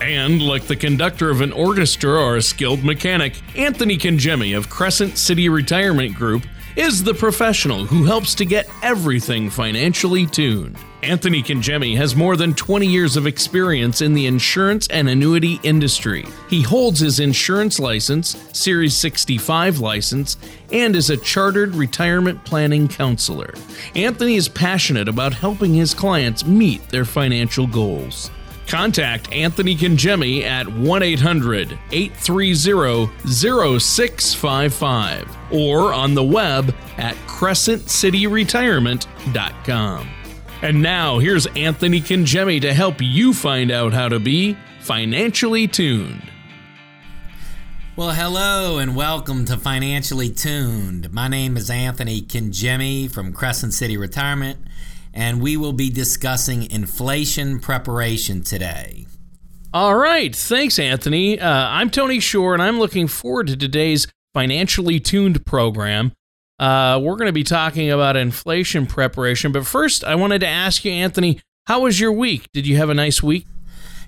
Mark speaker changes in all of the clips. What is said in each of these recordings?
Speaker 1: And, like the conductor of an orchestra or a skilled mechanic, Anthony Congemi of Crescent City Retirement Group is the professional who helps to get everything financially tuned. Anthony Congemi has more than 20 years of experience in the insurance and annuity industry. He holds his insurance license, Series 65 license, and is a chartered retirement planning counselor. Anthony is passionate about helping his clients meet their financial goals. Contact Anthony Congemi at 1 800 830 0655 or on the web at crescentcityretirement.com. And now here's Anthony Congemi to help you find out how to be financially tuned.
Speaker 2: Well, hello and welcome to Financially Tuned. My name is Anthony Congemi from Crescent City Retirement and we will be discussing inflation preparation today.
Speaker 1: All right. Thanks, Anthony. Uh, I'm Tony Shore, and I'm looking forward to today's Financially Tuned program. Uh, we're going to be talking about inflation preparation. But first, I wanted to ask you, Anthony, how was your week? Did you have a nice week?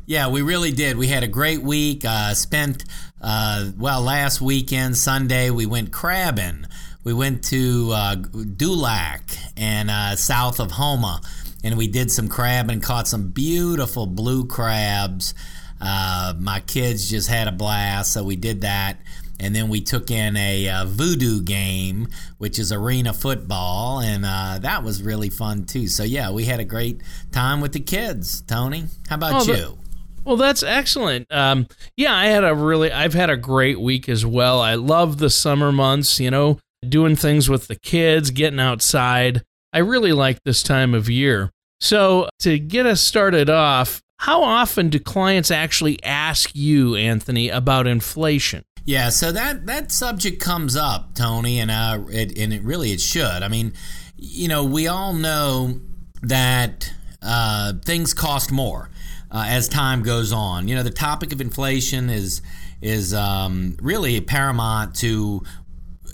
Speaker 2: Yeah, we really did. We had a great week. Uh, spent, uh, well, last weekend, Sunday, we went crabbing. We went to uh, Dulac and uh, south of Houma, and we did some crab and caught some beautiful blue crabs. Uh, my kids just had a blast, so we did that. And then we took in a uh, voodoo game, which is arena football, and uh, that was really fun too. So yeah, we had a great time with the kids. Tony, how about oh, you?
Speaker 1: Well, that's excellent. Um, yeah, I had a really, I've had a great week as well. I love the summer months. You know, doing things with the kids, getting outside. I really like this time of year. So, to get us started off, how often do clients actually ask you, Anthony, about inflation?
Speaker 2: Yeah, so that that subject comes up, Tony, and uh, it, and it really it should. I mean, you know, we all know that uh, things cost more uh, as time goes on. You know, the topic of inflation is is um, really paramount to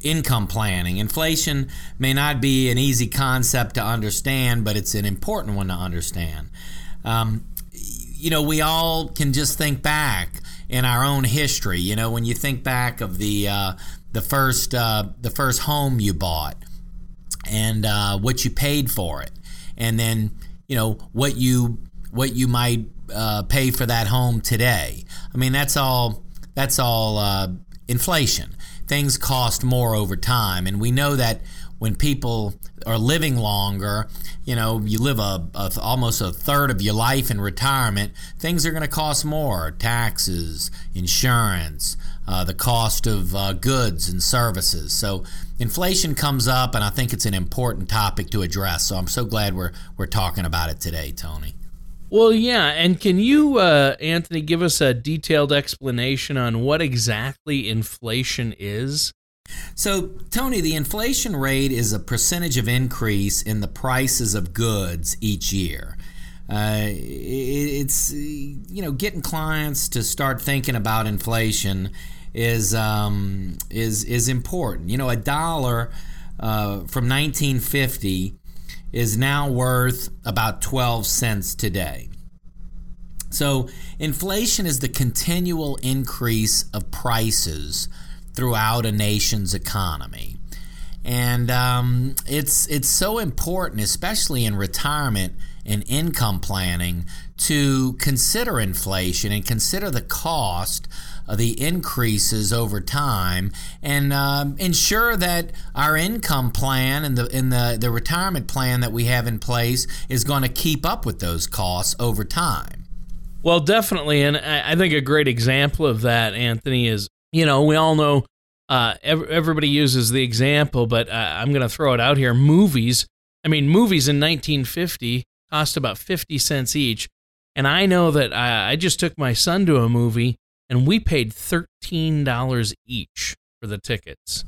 Speaker 2: income planning. Inflation may not be an easy concept to understand, but it's an important one to understand. Um, you know, we all can just think back in our own history. You know, when you think back of the uh, the first uh, the first home you bought and uh, what you paid for it, and then you know what you what you might uh, pay for that home today. I mean, that's all that's all uh, inflation things cost more over time. And we know that when people are living longer, you know, you live a, a, almost a third of your life in retirement, things are going to cost more taxes, insurance, uh, the cost of uh, goods and services. So inflation comes up, and I think it's an important topic to address. So I'm so glad we're, we're talking about it today, Tony.
Speaker 1: Well, yeah, and can you, uh, Anthony, give us a detailed explanation on what exactly inflation is?
Speaker 2: So, Tony, the inflation rate is a percentage of increase in the prices of goods each year. Uh, it's you know getting clients to start thinking about inflation is um, is is important. You know, a dollar uh, from 1950 is now worth about 12 cents today. So, inflation is the continual increase of prices throughout a nation's economy. And um, it's, it's so important, especially in retirement and income planning, to consider inflation and consider the cost the increases over time and um, ensure that our income plan and the in the, the retirement plan that we have in place is going to keep up with those costs over time.
Speaker 1: Well, definitely, and I think a great example of that, Anthony, is you know we all know uh, everybody uses the example, but uh, I'm going to throw it out here. Movies. I mean, movies in 1950 cost about 50 cents each. And I know that I, I just took my son to a movie and we paid $13 each for the tickets.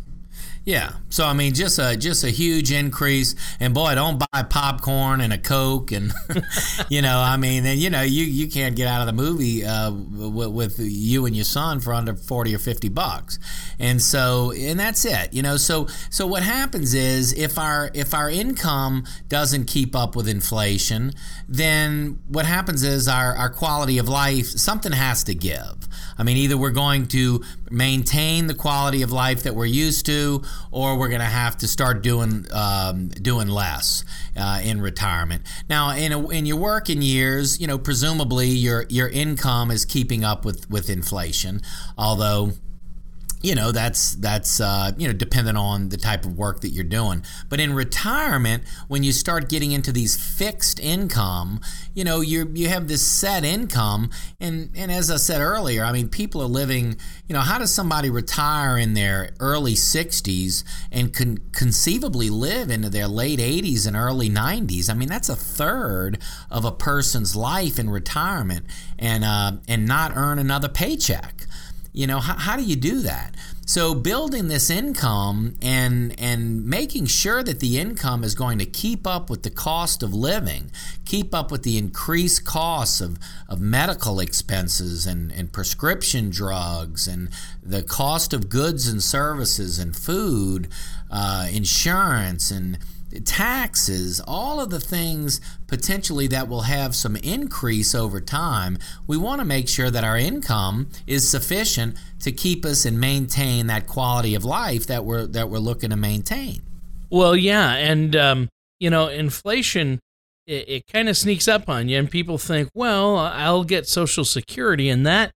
Speaker 2: Yeah. So I mean, just a just a huge increase. And boy, don't buy popcorn and a coke, and you know, I mean, then you know, you you can't get out of the movie uh, with, with, you and your son for under forty or fifty bucks. And so, and that's it. You know, so so what happens is if our if our income doesn't keep up with inflation, then what happens is our our quality of life something has to give. I mean, either we're going to maintain the quality of life that we're used to, or we're going to have to start doing um, doing less uh, in retirement. Now, in a, in your working years, you know, presumably your your income is keeping up with with inflation, although you know that's that's uh, you know dependent on the type of work that you're doing. But in retirement when you start getting into these fixed income you know you you have this set income. And and as I said earlier I mean people are living you know how does somebody retire in their early 60s and can conceivably live into their late 80s and early 90s I mean that's a third of a person's life in retirement and uh, and not earn another paycheck you know, how, how do you do that? So building this income and and making sure that the income is going to keep up with the cost of living, keep up with the increased costs of, of medical expenses and, and prescription drugs and the cost of goods and services and food, uh, insurance and taxes, all of the things potentially that will have some increase over time, we want to make sure that our income is sufficient to keep us and maintain that quality of life that we're that we're looking to maintain.
Speaker 1: Well, yeah, and um, you know, inflation it, it kind of sneaks up on you, and people think, well, I'll get Social Security, and that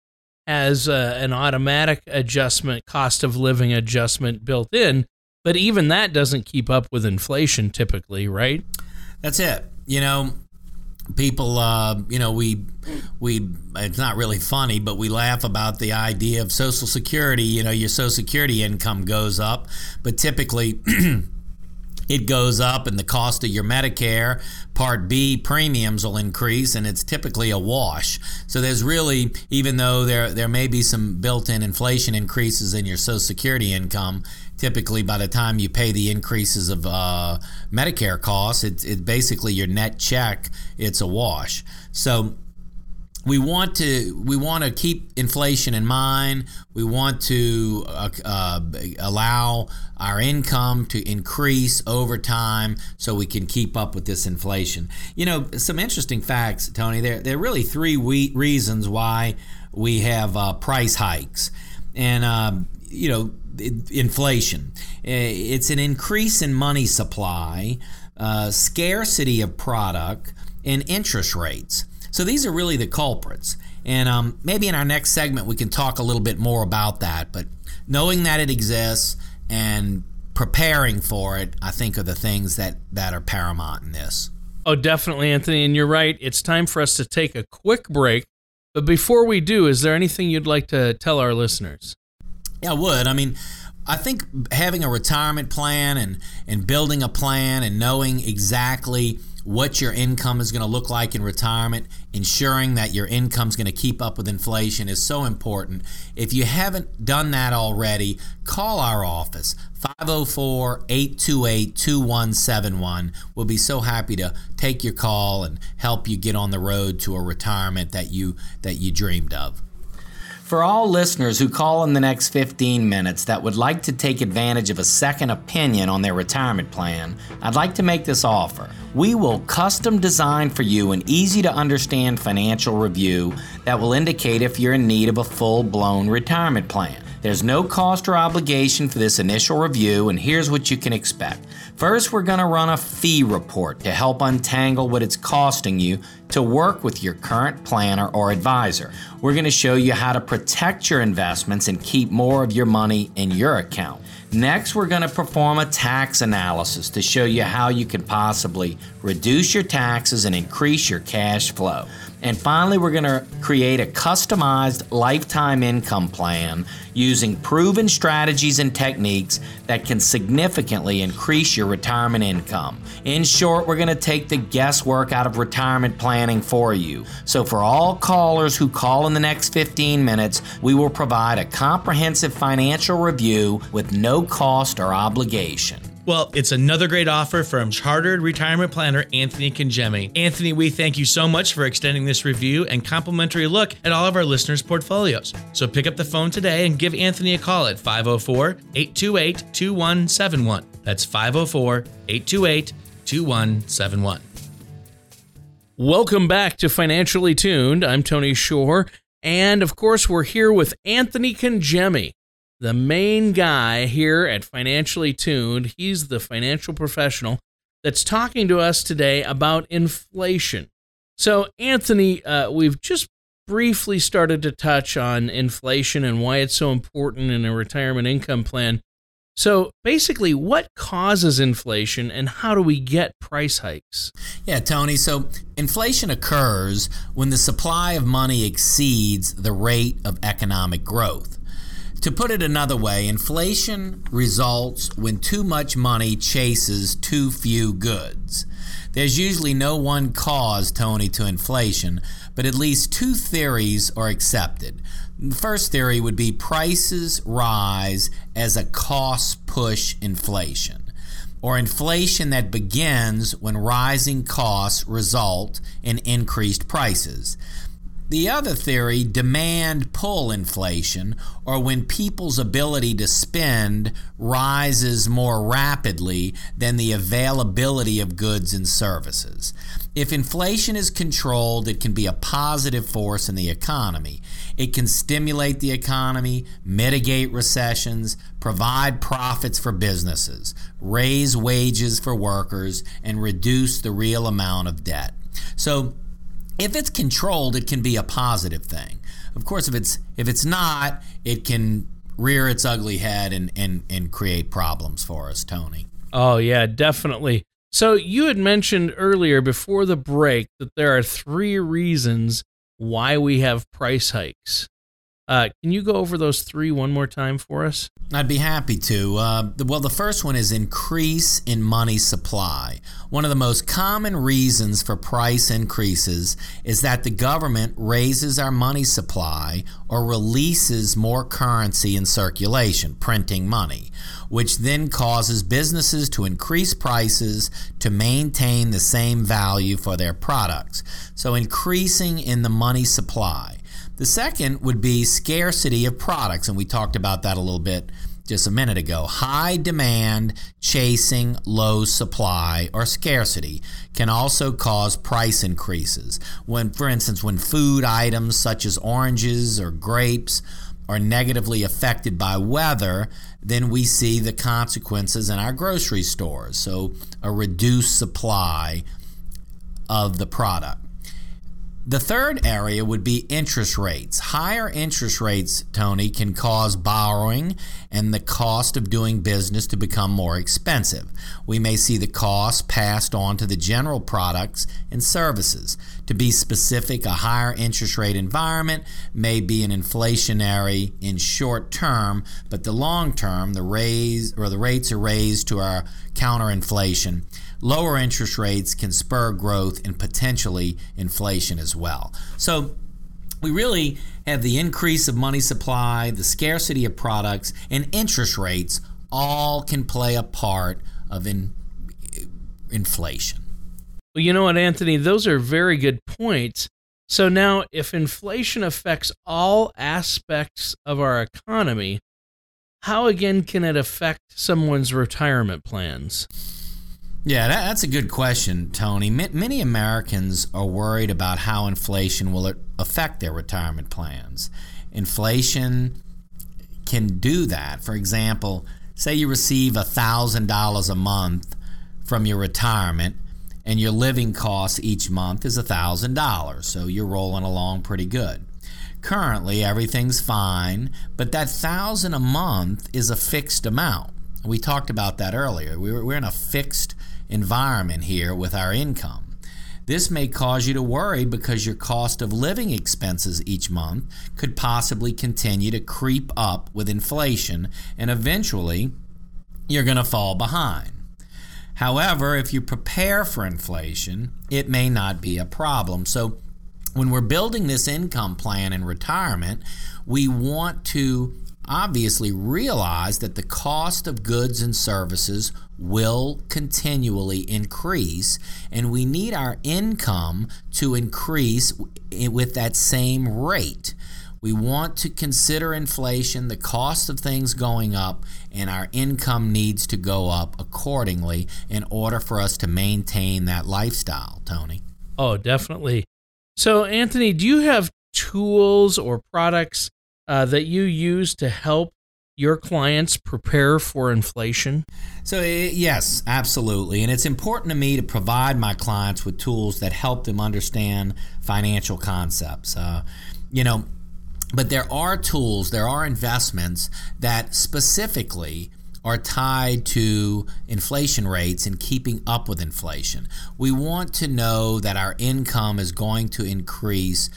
Speaker 1: has uh, an automatic adjustment, cost of living adjustment built in. But even that doesn't keep up with inflation typically, right?
Speaker 2: That's it. You know, people uh, you know we we it's not really funny but we laugh about the idea of social security you know your social security income goes up but typically it goes up and the cost of your medicare part b premiums will increase and it's typically a wash so there's really even though there there may be some built-in inflation increases in your social security income typically by the time you pay the increases of uh, Medicare costs, it's it basically your net check. It's a wash. So we want to we want to keep inflation in mind. We want to uh, uh, allow our income to increase over time so we can keep up with this inflation. You know, some interesting facts, Tony. There there are really three we- reasons why we have uh, price hikes, and um, you know inflation. It's an increase in money supply, uh, scarcity of product, and interest rates. So these are really the culprits. And um, maybe in our next segment we can talk a little bit more about that. But knowing that it exists and preparing for it, I think, are the things that, that are paramount in this.
Speaker 1: Oh, definitely, Anthony. And you're right. It's time for us to take a quick break. But before we do, is there anything you'd like to tell our listeners?
Speaker 2: Yeah, I would. I mean, I think having a retirement plan and, and building a plan and knowing exactly what your income is going to look like in retirement, ensuring that your income is going to keep up with inflation is so important. If you haven't done that already, call our office 504 828 2171. We'll be so happy to take your call and help you get on the road to a retirement that you that you dreamed of. For all listeners who call in the next 15 minutes that would like to take advantage of a second opinion on their retirement plan, I'd like to make this offer. We will custom design for you an easy to understand financial review that will indicate if you're in need of a full blown retirement plan. There's no cost or obligation for this initial review, and here's what you can expect. First, we're going to run a fee report to help untangle what it's costing you to work with your current planner or advisor. We're going to show you how to protect your investments and keep more of your money in your account. Next, we're going to perform a tax analysis to show you how you can possibly reduce your taxes and increase your cash flow. And finally, we're going to create a customized lifetime income plan using proven strategies and techniques that can significantly increase your retirement income. In short, we're going to take the guesswork out of retirement planning for you. So, for all callers who call in the next 15 minutes, we will provide a comprehensive financial review with no cost or obligation.
Speaker 3: Well, it's another great offer from Chartered Retirement Planner Anthony Congemi. Anthony, we thank you so much for extending this review and complimentary look at all of our listeners' portfolios. So pick up the phone today and give Anthony a call at 504 828 2171. That's 504 828 2171.
Speaker 1: Welcome back to Financially Tuned. I'm Tony Shore. And of course, we're here with Anthony Congemi the main guy here at Financially Tuned. He's the financial professional that's talking to us today about inflation. So, Anthony, uh, we've just briefly started to touch on inflation and why it's so important in a retirement income plan. So, basically, what causes inflation and how do we get price hikes?
Speaker 2: Yeah, Tony. So, inflation occurs when the supply of money exceeds the rate of economic growth. To put it another way, inflation results when too much money chases too few goods. There's usually no one cause, Tony, to inflation, but at least two theories are accepted. The first theory would be prices rise as a cost push inflation, or inflation that begins when rising costs result in increased prices. The other theory, demand pull inflation, or when people's ability to spend rises more rapidly than the availability of goods and services. If inflation is controlled, it can be a positive force in the economy. It can stimulate the economy, mitigate recessions, provide profits for businesses, raise wages for workers, and reduce the real amount of debt. So, if it's controlled, it can be a positive thing. Of course, if it's if it's not, it can rear its ugly head and and and create problems for us, Tony.
Speaker 1: Oh yeah, definitely. So you had mentioned earlier before the break that there are three reasons why we have price hikes. Uh, can you go over those three one more time for us?
Speaker 2: I'd be happy to. Uh, well, the first one is increase in money supply. One of the most common reasons for price increases is that the government raises our money supply or releases more currency in circulation, printing money, which then causes businesses to increase prices to maintain the same value for their products. So, increasing in the money supply. The second would be scarcity of products, and we talked about that a little bit just a minute ago. High demand chasing low supply or scarcity can also cause price increases. When, for instance, when food items such as oranges or grapes are negatively affected by weather, then we see the consequences in our grocery stores. So, a reduced supply of the product. The third area would be interest rates. Higher interest rates, Tony, can cause borrowing and the cost of doing business to become more expensive. We may see the cost passed on to the general products and services. To be specific, a higher interest rate environment may be an inflationary in short term, but the long term, the raise or the rates are raised to our counter inflation lower interest rates can spur growth and potentially inflation as well. So, we really have the increase of money supply, the scarcity of products, and interest rates all can play a part of in, inflation.
Speaker 1: Well, you know what, Anthony? Those are very good points. So now, if inflation affects all aspects of our economy, how again can it affect someone's retirement plans?
Speaker 2: Yeah, that, that's a good question, Tony. Many Americans are worried about how inflation will affect their retirement plans. Inflation can do that. For example, say you receive $1,000 a month from your retirement and your living cost each month is $1,000, so you're rolling along pretty good. Currently, everything's fine, but that 1000 a month is a fixed amount. We talked about that earlier. We we're in a fixed environment here with our income. This may cause you to worry because your cost of living expenses each month could possibly continue to creep up with inflation and eventually you're going to fall behind. However, if you prepare for inflation, it may not be a problem. So, when we're building this income plan in retirement, we want to obviously realize that the cost of goods and services will continually increase, and we need our income to increase with that same rate. We want to consider inflation, the cost of things going up, and our income needs to go up accordingly in order for us to maintain that lifestyle, Tony.
Speaker 1: Oh, definitely. So, Anthony, do you have tools or products uh, that you use to help your clients prepare for inflation?
Speaker 2: So, yes, absolutely. And it's important to me to provide my clients with tools that help them understand financial concepts. Uh, you know, but there are tools, there are investments that specifically are tied to inflation rates and keeping up with inflation. We want to know that our income is going to increase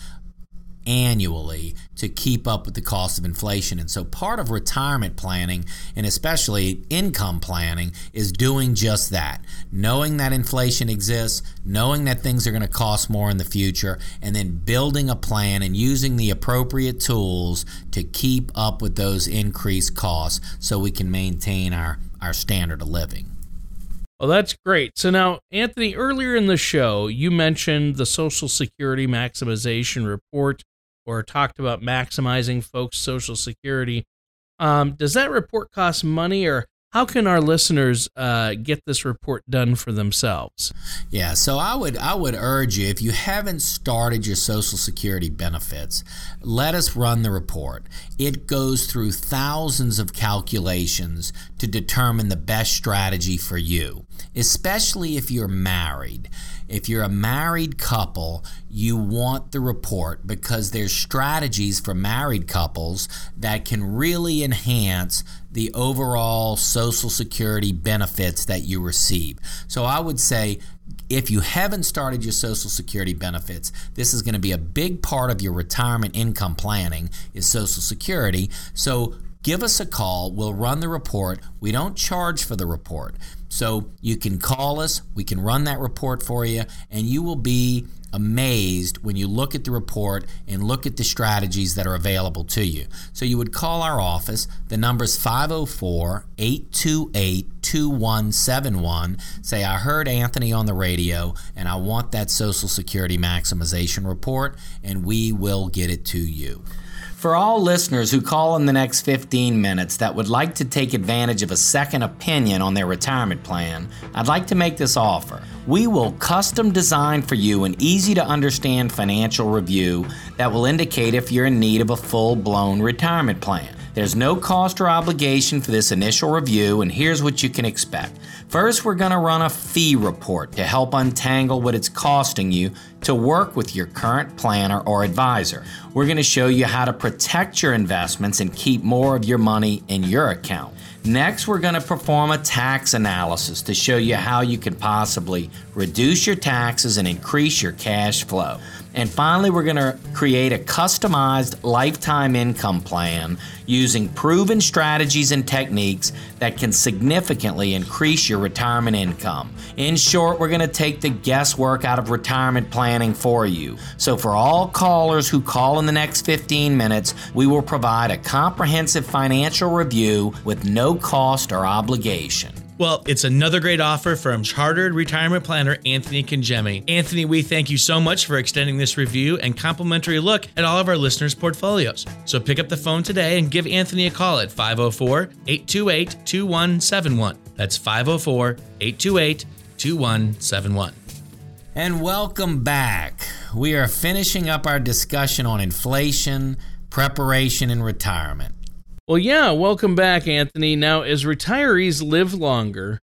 Speaker 2: annually to keep up with the cost of inflation. And so part of retirement planning and especially income planning is doing just that. Knowing that inflation exists, knowing that things are going to cost more in the future, and then building a plan and using the appropriate tools to keep up with those increased costs so we can maintain our, our standard of living.
Speaker 1: Well, that's great. So now, Anthony, earlier in the show, you mentioned the Social Security Maximization Report or talked about maximizing folks' Social Security. Um, does that report cost money, or how can our listeners uh, get this report done for themselves?
Speaker 2: Yeah, so I would I would urge you if you haven't started your Social Security benefits, let us run the report. It goes through thousands of calculations to determine the best strategy for you, especially if you're married. If you're a married couple, you want the report because there's strategies for married couples that can really enhance the overall Social Security benefits that you receive. So I would say if you haven't started your Social Security benefits, this is going to be a big part of your retirement income planning is Social Security. So give us a call. We'll run the report. We don't charge for the report. So you can call us, we can run that report for you, and you will be amazed when you look at the report and look at the strategies that are available to you. So you would call our office. The number is 504 828 2171. Say, I heard Anthony on the radio and I want that Social Security maximization report, and we will get it to you. For all listeners who call in the next 15 minutes that would like to take advantage of a second opinion on their retirement plan, I'd like to make this offer. We will custom design for you an easy to understand financial review that will indicate if you're in need of a full blown retirement plan. There's no cost or obligation for this initial review, and here's what you can expect. First, we're going to run a fee report to help untangle what it's costing you to work with your current planner or advisor. We're going to show you how to protect your investments and keep more of your money in your account. Next, we're going to perform a tax analysis to show you how you can possibly reduce your taxes and increase your cash flow. And finally, we're going to create a customized lifetime income plan using proven strategies and techniques that can significantly increase your retirement income. In short, we're going to take the guesswork out of retirement planning for you. So, for all callers who call in the next 15 minutes, we will provide a comprehensive financial review with no cost or obligation.
Speaker 3: Well, it's another great offer from chartered retirement planner Anthony Congemi. Anthony, we thank you so much for extending this review and complimentary look at all of our listeners' portfolios. So pick up the phone today and give Anthony a call at 504 828 2171. That's 504 828 2171.
Speaker 2: And welcome back. We are finishing up our discussion on inflation, preparation, and retirement.
Speaker 1: Well, yeah, welcome back, Anthony. Now, as retirees live longer,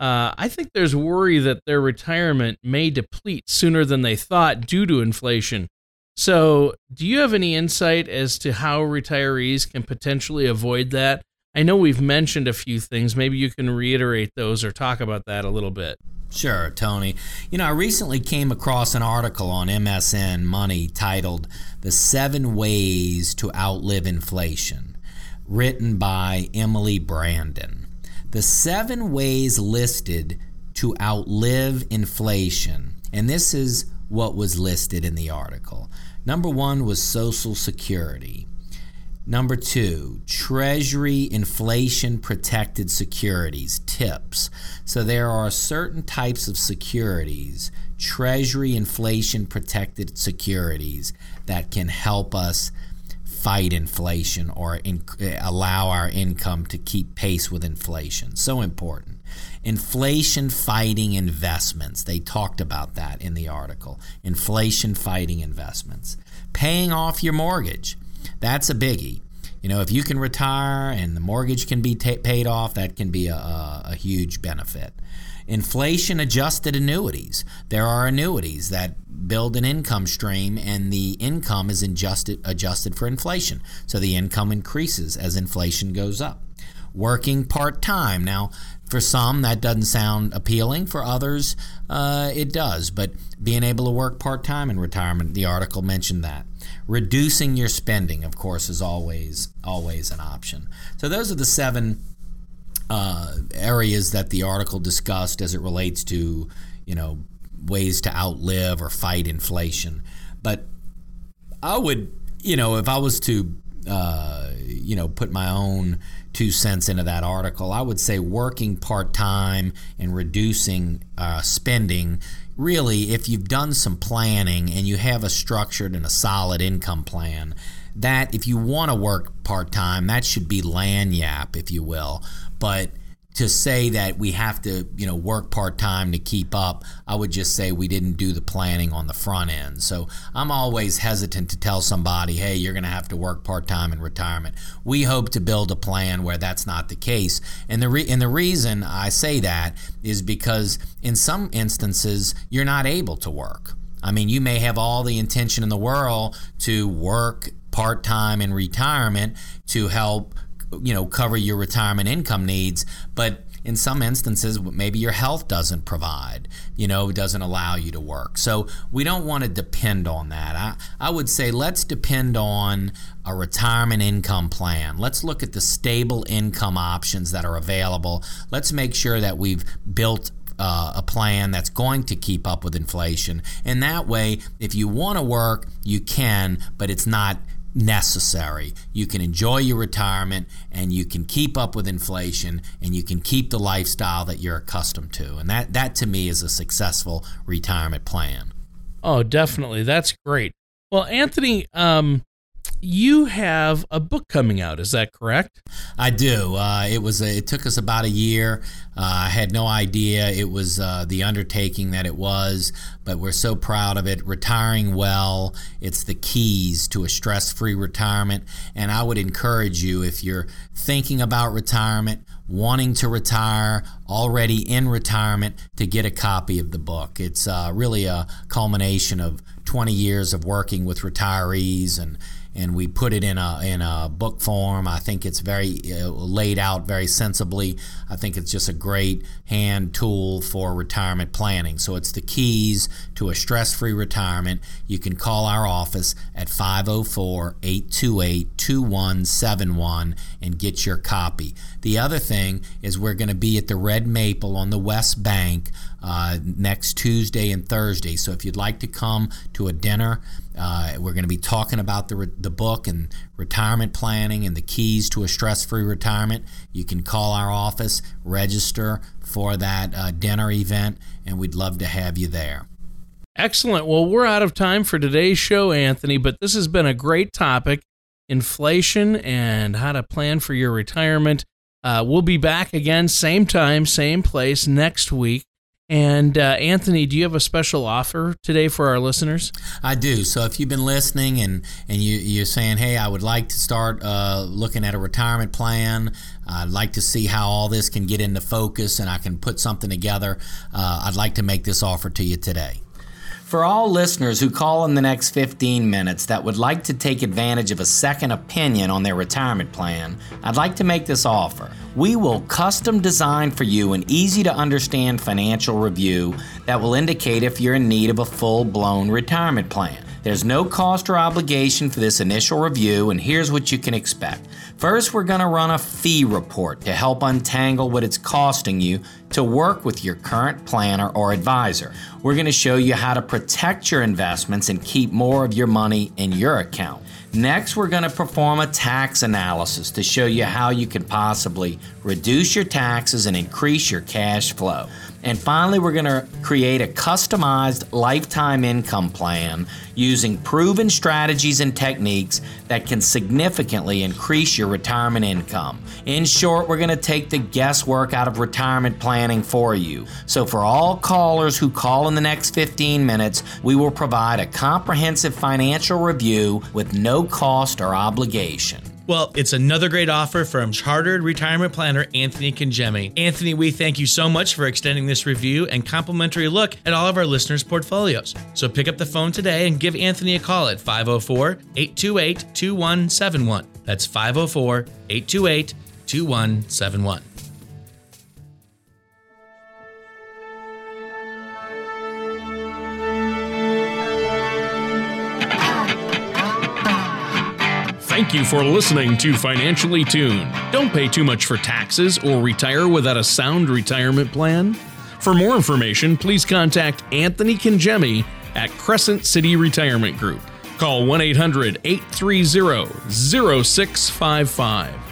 Speaker 1: uh, I think there's worry that their retirement may deplete sooner than they thought due to inflation. So, do you have any insight as to how retirees can potentially avoid that? I know we've mentioned a few things. Maybe you can reiterate those or talk about that a little bit.
Speaker 2: Sure, Tony. You know, I recently came across an article on MSN Money titled The Seven Ways to Outlive Inflation, written by Emily Brandon. The seven ways listed to outlive inflation, and this is what was listed in the article. Number one was Social Security. Number two, Treasury inflation protected securities, TIPS. So there are certain types of securities, Treasury inflation protected securities, that can help us fight inflation or in, allow our income to keep pace with inflation. So important. Inflation fighting investments. They talked about that in the article. Inflation fighting investments. Paying off your mortgage that's a biggie. You know, if you can retire and the mortgage can be t- paid off, that can be a, a, a huge benefit. Inflation adjusted annuities. There are annuities that build an income stream and the income is adjusted, adjusted for inflation. So the income increases as inflation goes up. Working part time. Now, for some, that doesn't sound appealing. For others, uh, it does. But being able to work part time in retirement, the article mentioned that. Reducing your spending, of course, is always always an option. So those are the seven uh, areas that the article discussed as it relates to, you know, ways to outlive or fight inflation. But I would, you know, if I was to, uh, you know, put my own two cents into that article, I would say working part time and reducing uh, spending. Really, if you've done some planning and you have a structured and a solid income plan, that if you want to work part time, that should be lagniappe, if you will. But to say that we have to, you know, work part time to keep up, I would just say we didn't do the planning on the front end. So I'm always hesitant to tell somebody, hey, you're going to have to work part time in retirement. We hope to build a plan where that's not the case. And the re- and the reason I say that is because in some instances you're not able to work. I mean, you may have all the intention in the world to work part time in retirement to help you know cover your retirement income needs. But in some instances maybe your health doesn't provide you know doesn't allow you to work. So we don't want to depend on that. I, I would say let's depend on a retirement income plan. Let's look at the stable income options that are available. Let's make sure that we've built uh, a plan that's going to keep up with inflation. And that way, if you want to work, you can, but it's not necessary. You can enjoy your retirement and you can keep up with inflation and you can keep the lifestyle that you're accustomed to. And that, that to me is a successful retirement plan.
Speaker 1: Oh, definitely. That's great. Well, Anthony, um, you have a book coming out. Is that correct?
Speaker 2: I do. Uh, it was. A, it took us about a year. Uh, I had no idea it was uh, the undertaking that it was, but we're so proud of it. Retiring well. It's the keys to a stress-free retirement, and I would encourage you if you're thinking about retirement, wanting to retire, already in retirement, to get a copy of the book. It's uh, really a culmination of 20 years of working with retirees and and we put it in a in a book form. I think it's very uh, laid out very sensibly. I think it's just a great hand tool for retirement planning. So it's the keys to a stress-free retirement. You can call our office at 504-828-2171 and get your copy. The other thing is we're going to be at the Red Maple on the West Bank uh, next Tuesday and Thursday. So if you'd like to come to a dinner, uh, we're going to be talking about the, re- the book and retirement planning and the keys to a stress free retirement. You can call our office, register for that uh, dinner event, and we'd love to have you there.
Speaker 1: Excellent. Well, we're out of time for today's show, Anthony, but this has been a great topic inflation and how to plan for your retirement. Uh, we'll be back again, same time, same place next week. And uh, Anthony, do you have a special offer today for our listeners?
Speaker 2: I do. So if you've been listening and and you, you're saying, "Hey, I would like to start uh, looking at a retirement plan. I'd like to see how all this can get into focus, and I can put something together. Uh, I'd like to make this offer to you today." For all listeners who call in the next 15 minutes that would like to take advantage of a second opinion on their retirement plan, I'd like to make this offer. We will custom design for you an easy to understand financial review that will indicate if you're in need of a full blown retirement plan. There's no cost or obligation for this initial review, and here's what you can expect. First, we're going to run a fee report to help untangle what it's costing you to work with your current planner or advisor. We're going to show you how to protect your investments and keep more of your money in your account. Next, we're going to perform a tax analysis to show you how you can possibly reduce your taxes and increase your cash flow. And finally, we're going to create a customized lifetime income plan using proven strategies and techniques that can significantly increase your retirement income. In short, we're going to take the guesswork out of retirement planning for you. So, for all callers who call in the next 15 minutes, we will provide a comprehensive financial review with no cost or obligation.
Speaker 3: Well, it's another great offer from Chartered Retirement Planner Anthony Congemi. Anthony, we thank you so much for extending this review and complimentary look at all of our listeners' portfolios. So pick up the phone today and give Anthony a call at 504 828 2171. That's 504 828 2171.
Speaker 1: Thank you for listening to Financially Tuned. Don't pay too much for taxes or retire without a sound retirement plan. For more information, please contact Anthony Congemi at Crescent City Retirement Group. Call 1 800 830 0655